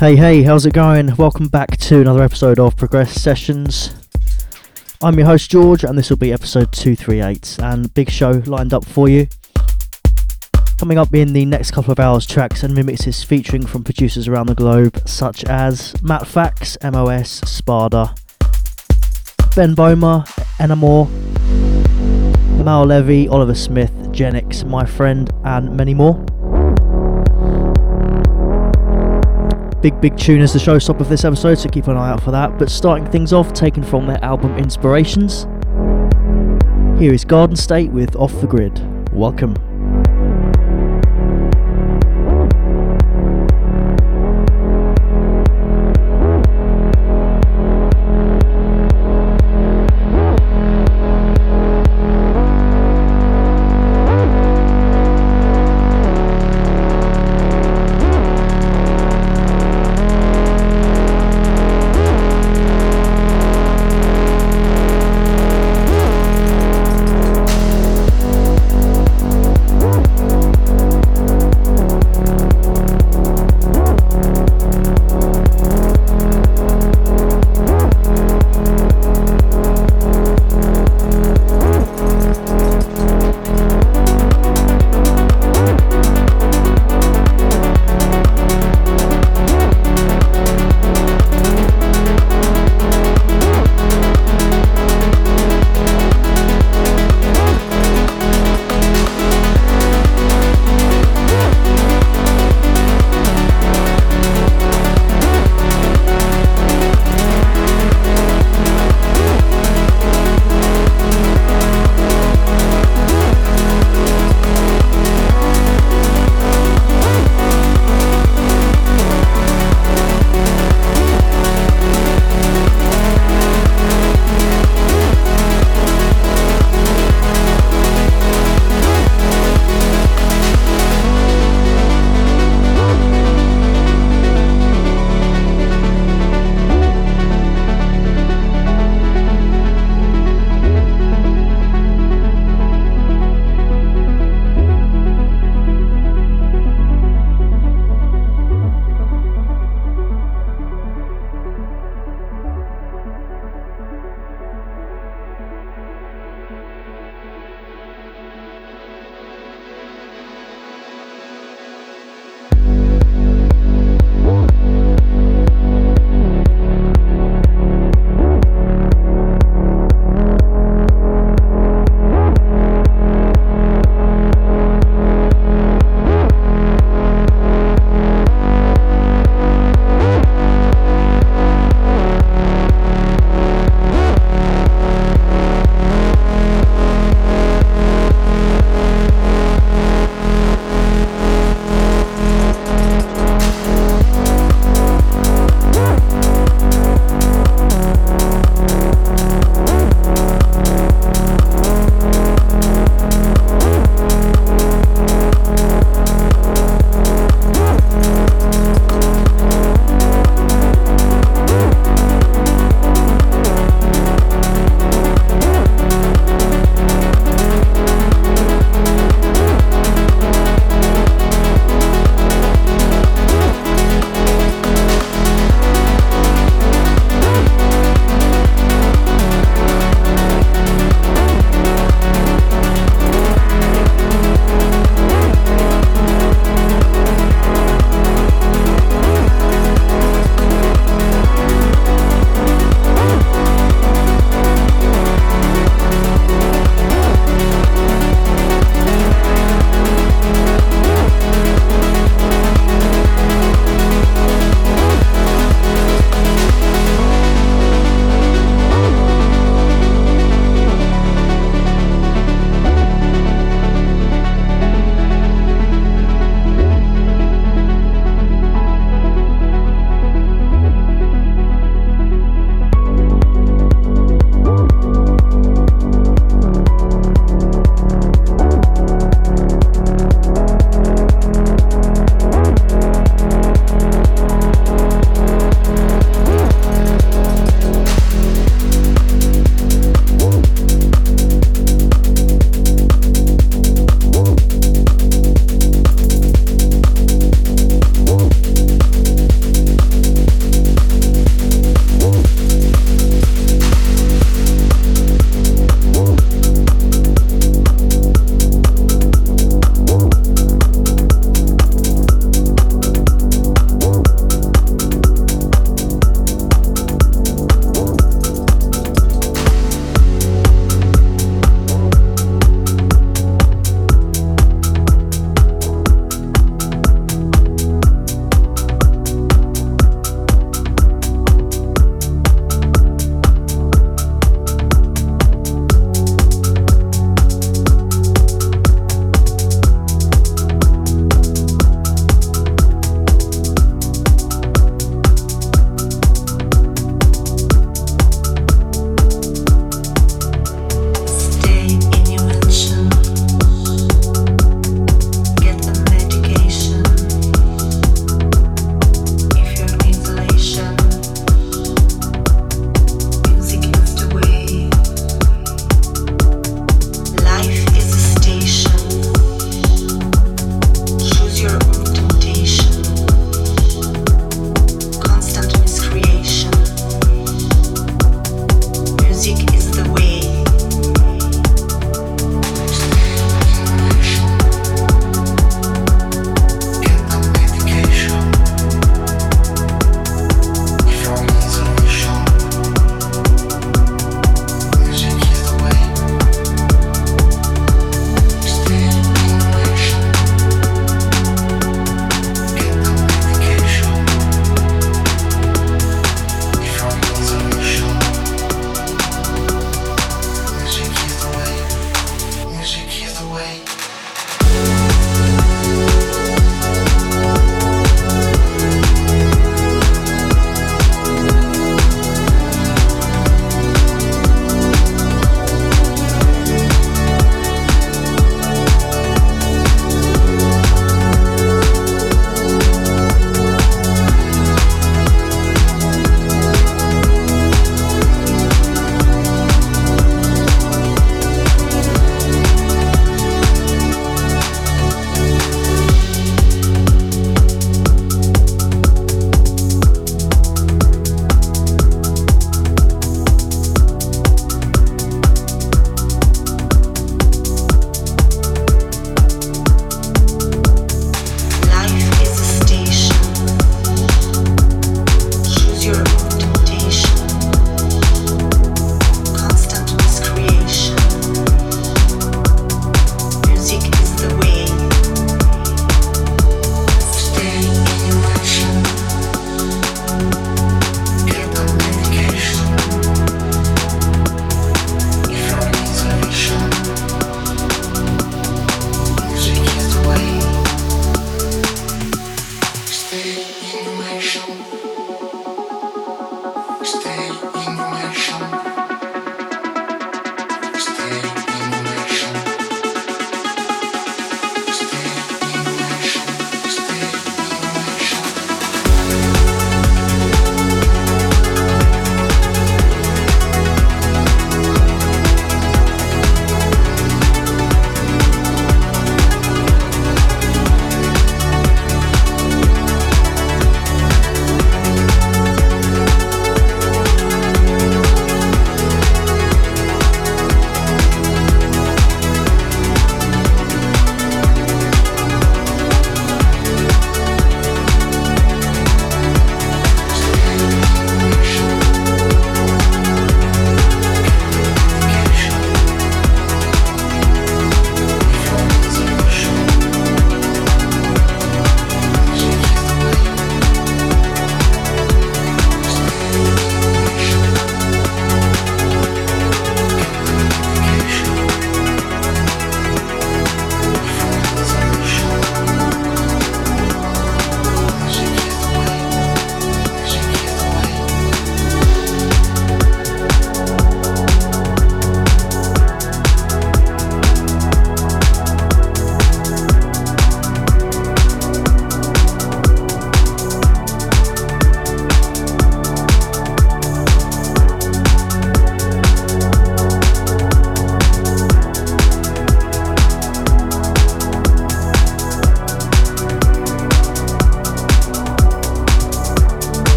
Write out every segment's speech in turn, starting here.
Hey, hey, how's it going? Welcome back to another episode of Progress Sessions. I'm your host George, and this will be episode 238, and big show lined up for you. Coming up in the next couple of hours, tracks and remixes featuring from producers around the globe, such as Matt Fax, MOS, Spada, Ben Böhmer, Enamor, Maor Levi, Oliver Smith, Genix, My Friend, and many more. Big, big tune as the showstopper of this episode, so keep an eye out for that. But starting things off, taken from their album Inspirations, here is Garden State with Off the Grid. Welcome.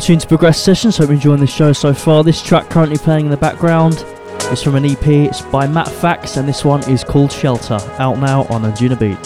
Tuned to Progressed Sessions, hope you're enjoying the show so far. This track currently playing in the background is from an EP, it's by Matt Fax, and this one is called Shelter, out now on Anjunabeats.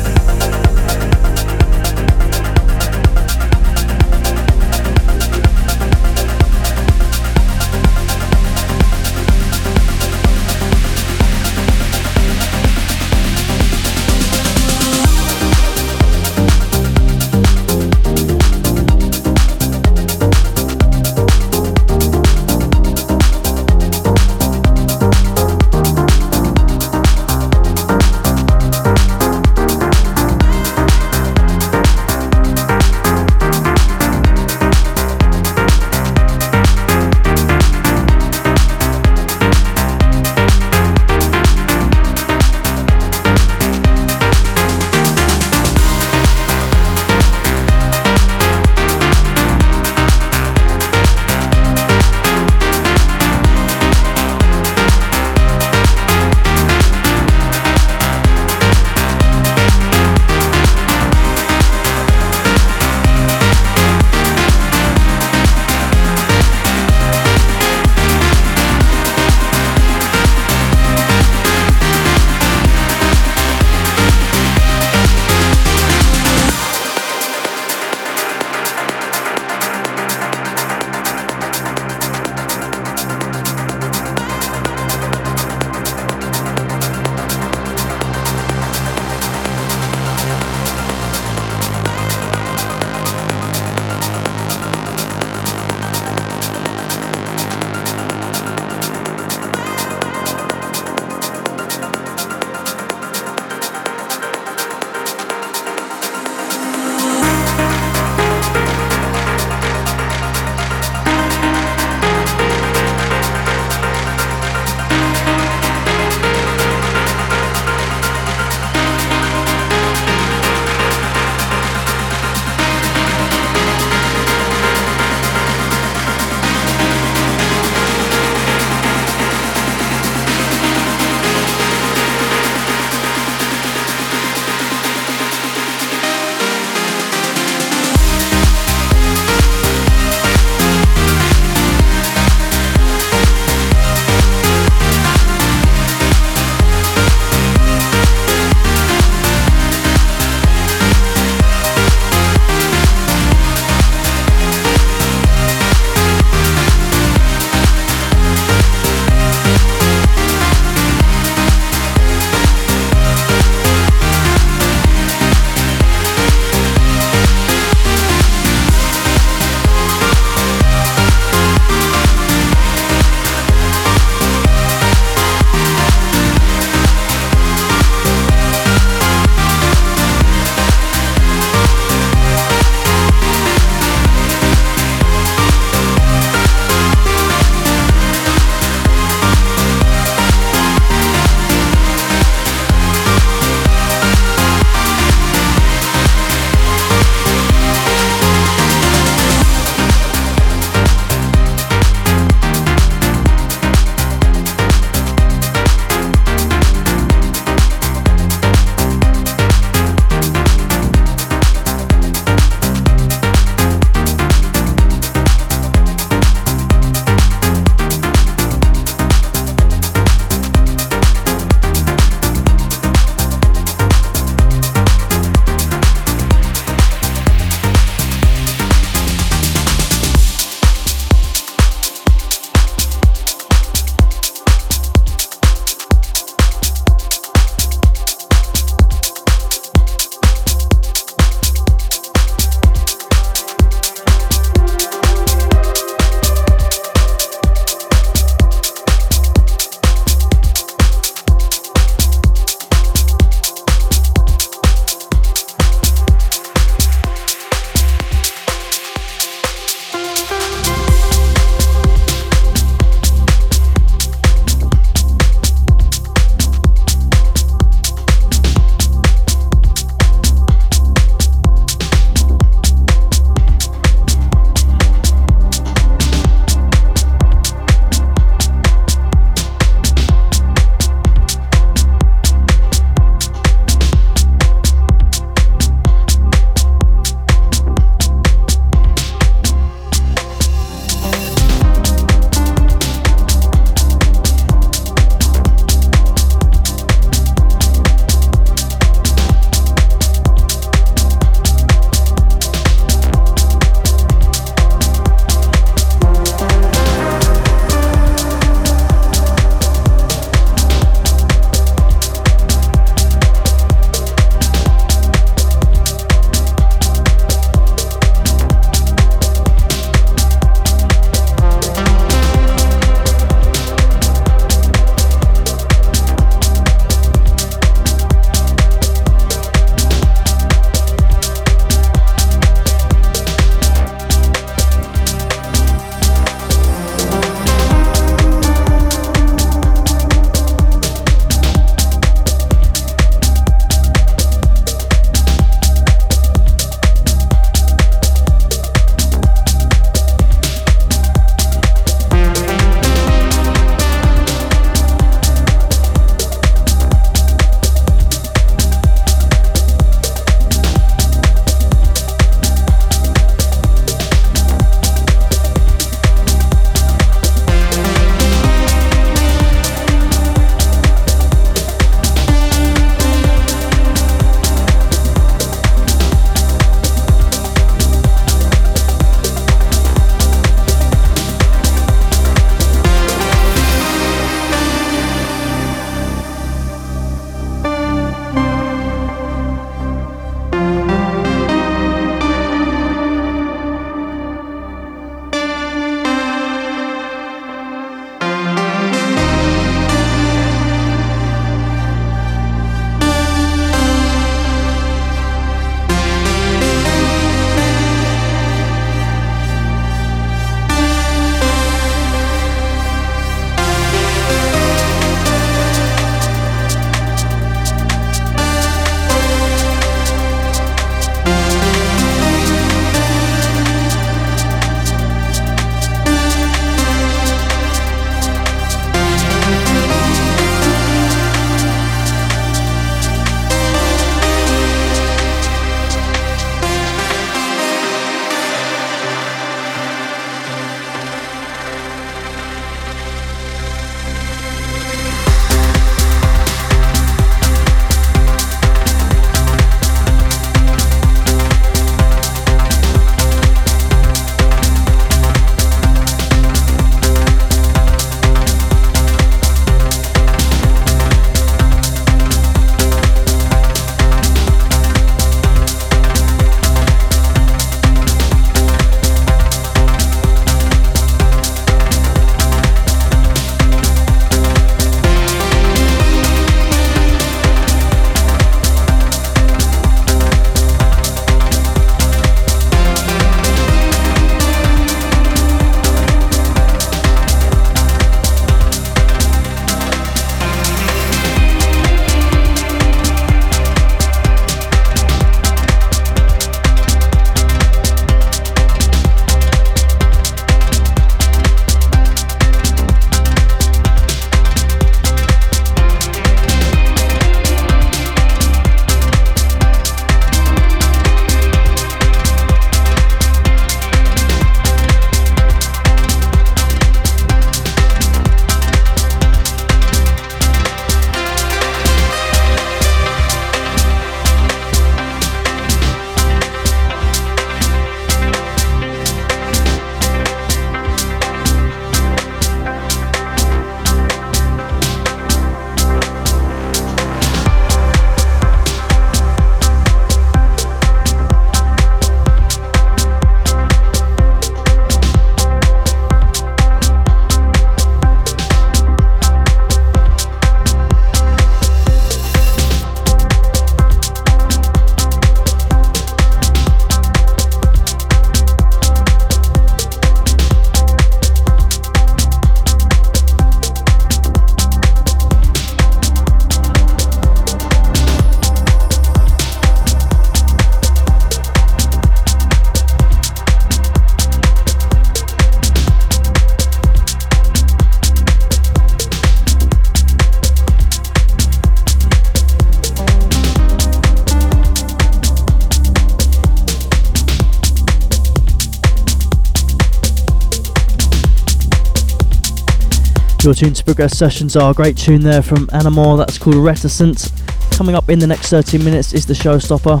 Your tune to Progressed Sessions are a great tune there from Animal, that's called Reticent. Coming up in the next 30 minutes is the showstopper.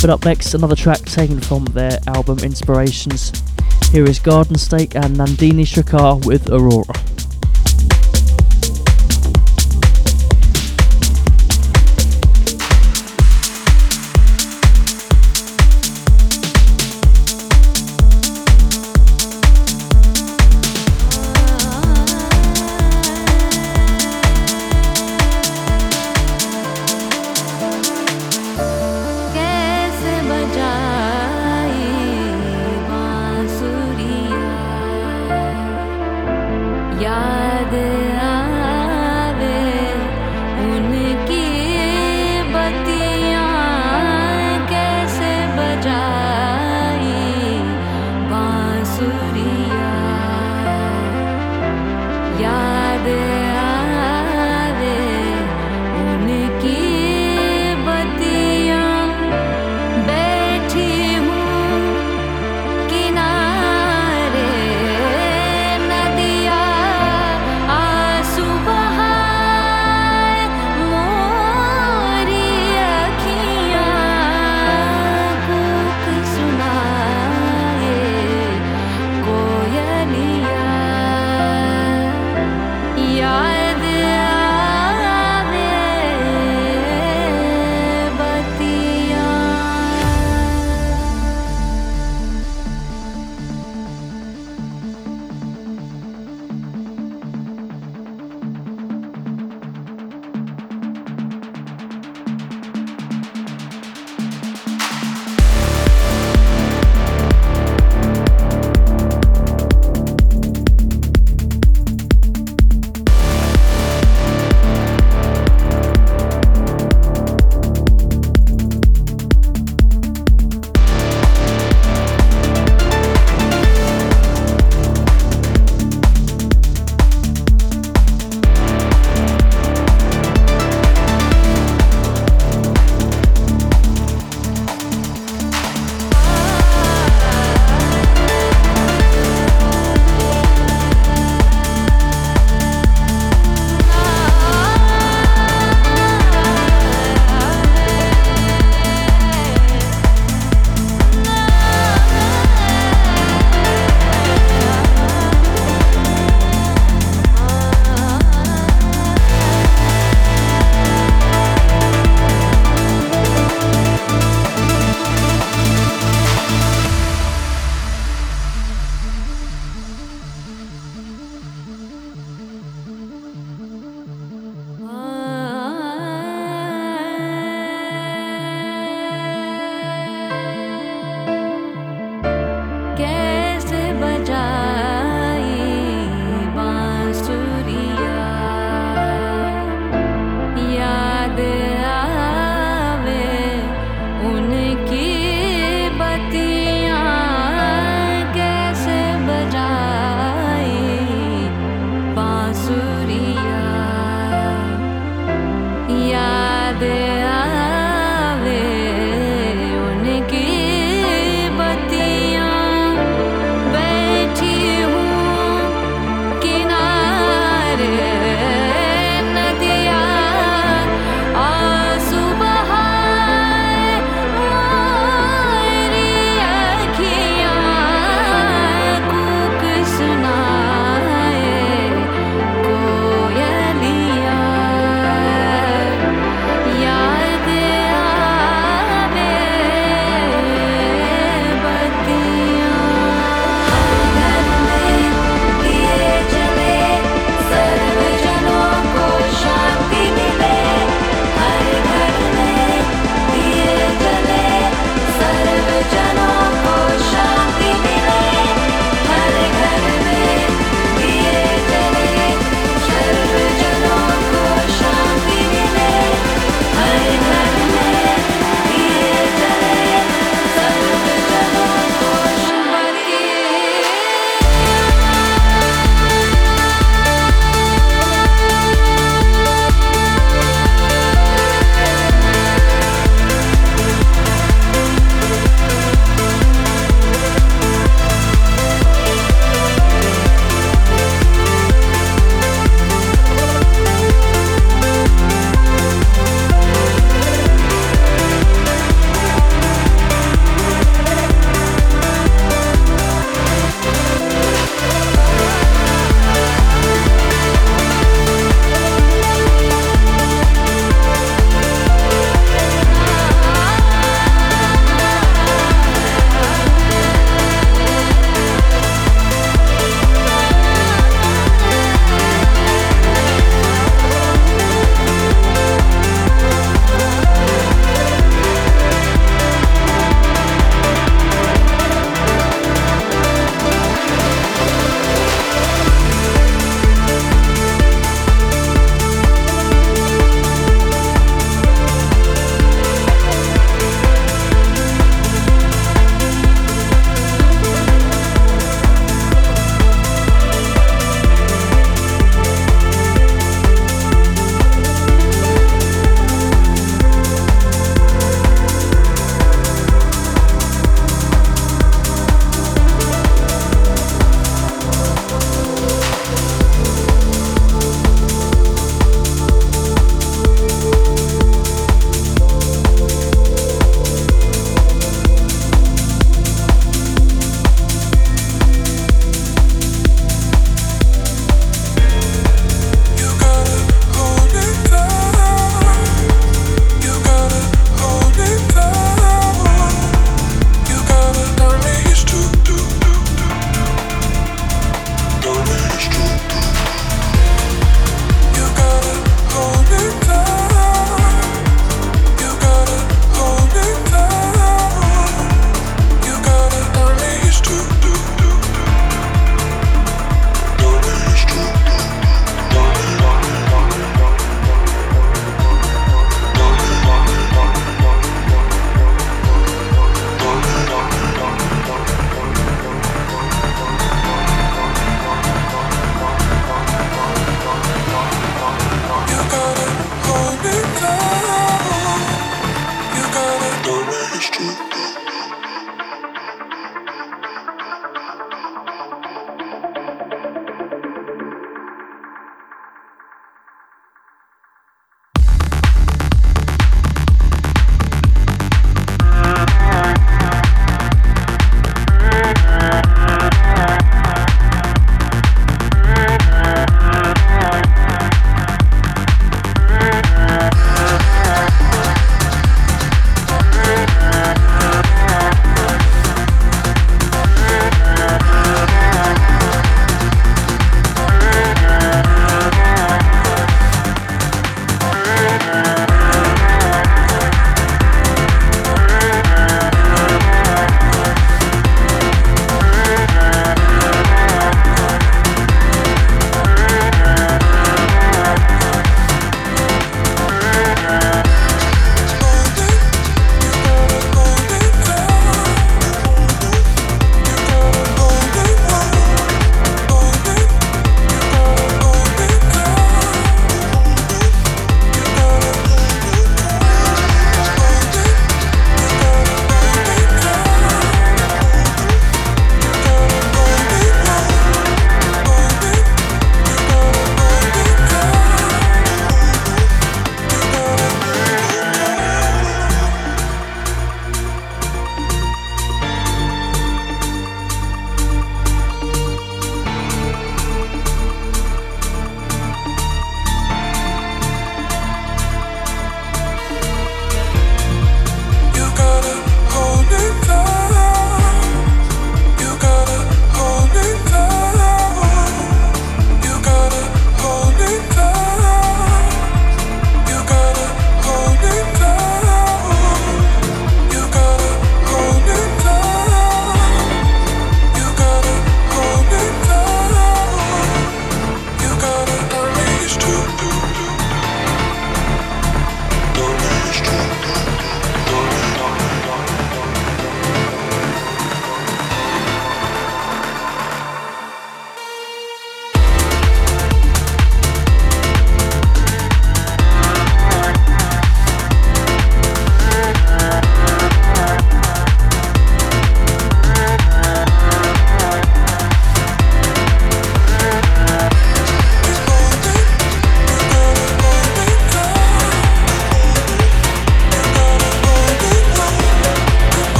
But up next, another track taken from their album Inspirations. Here is Gardenstate and Nandini Shakar with Aurora.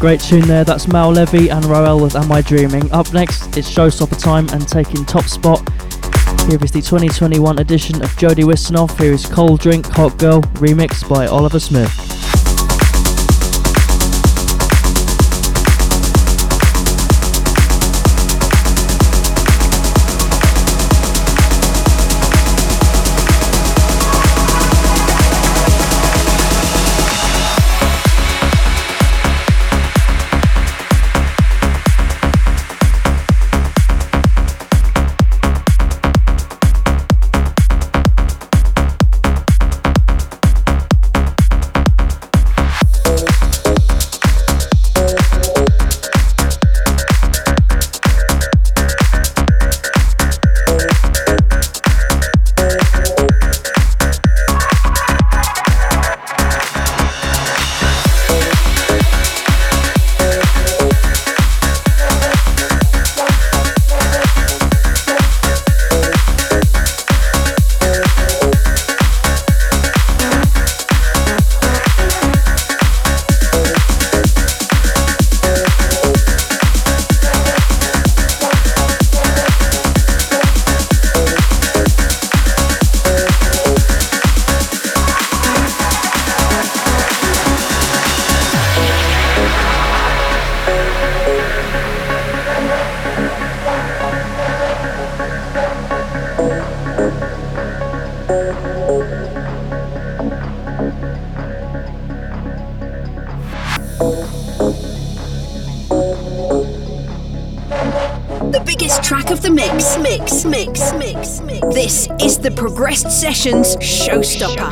great tune there. That's Maor Levi and Roel with Am I Dreaming. Up next, it's showstopper time and taking top spot. Here is the 2021 edition of Jody Wisternoff. Here is Cold Drink Hot Girl remixed by Oliver Smith. Showstopper.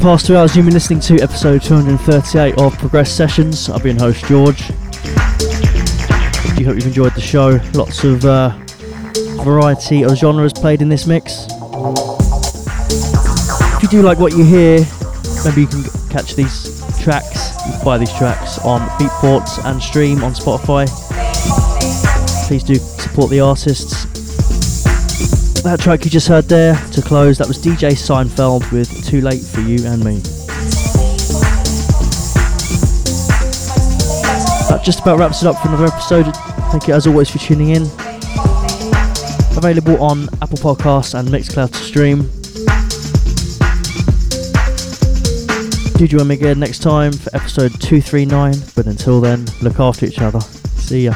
Past two hours, you've been listening to episode 238 of Progressed Sessions. I've been host George. Do hope you've enjoyed the show. Lots of uh, variety of genres played in this mix. If you do like what you hear, maybe you can catch these tracks. You can buy these tracks on Beatport and stream on Spotify. Please do support the artists. That track you just heard there to close, that was DJ Seinfeld with Too Late for You and Me. That just about wraps it up for another episode. Thank you as always for tuning in. Available on Apple Podcasts and Mixcloud to stream. Do join me again next time for episode 239, but until then, look after each other. See ya.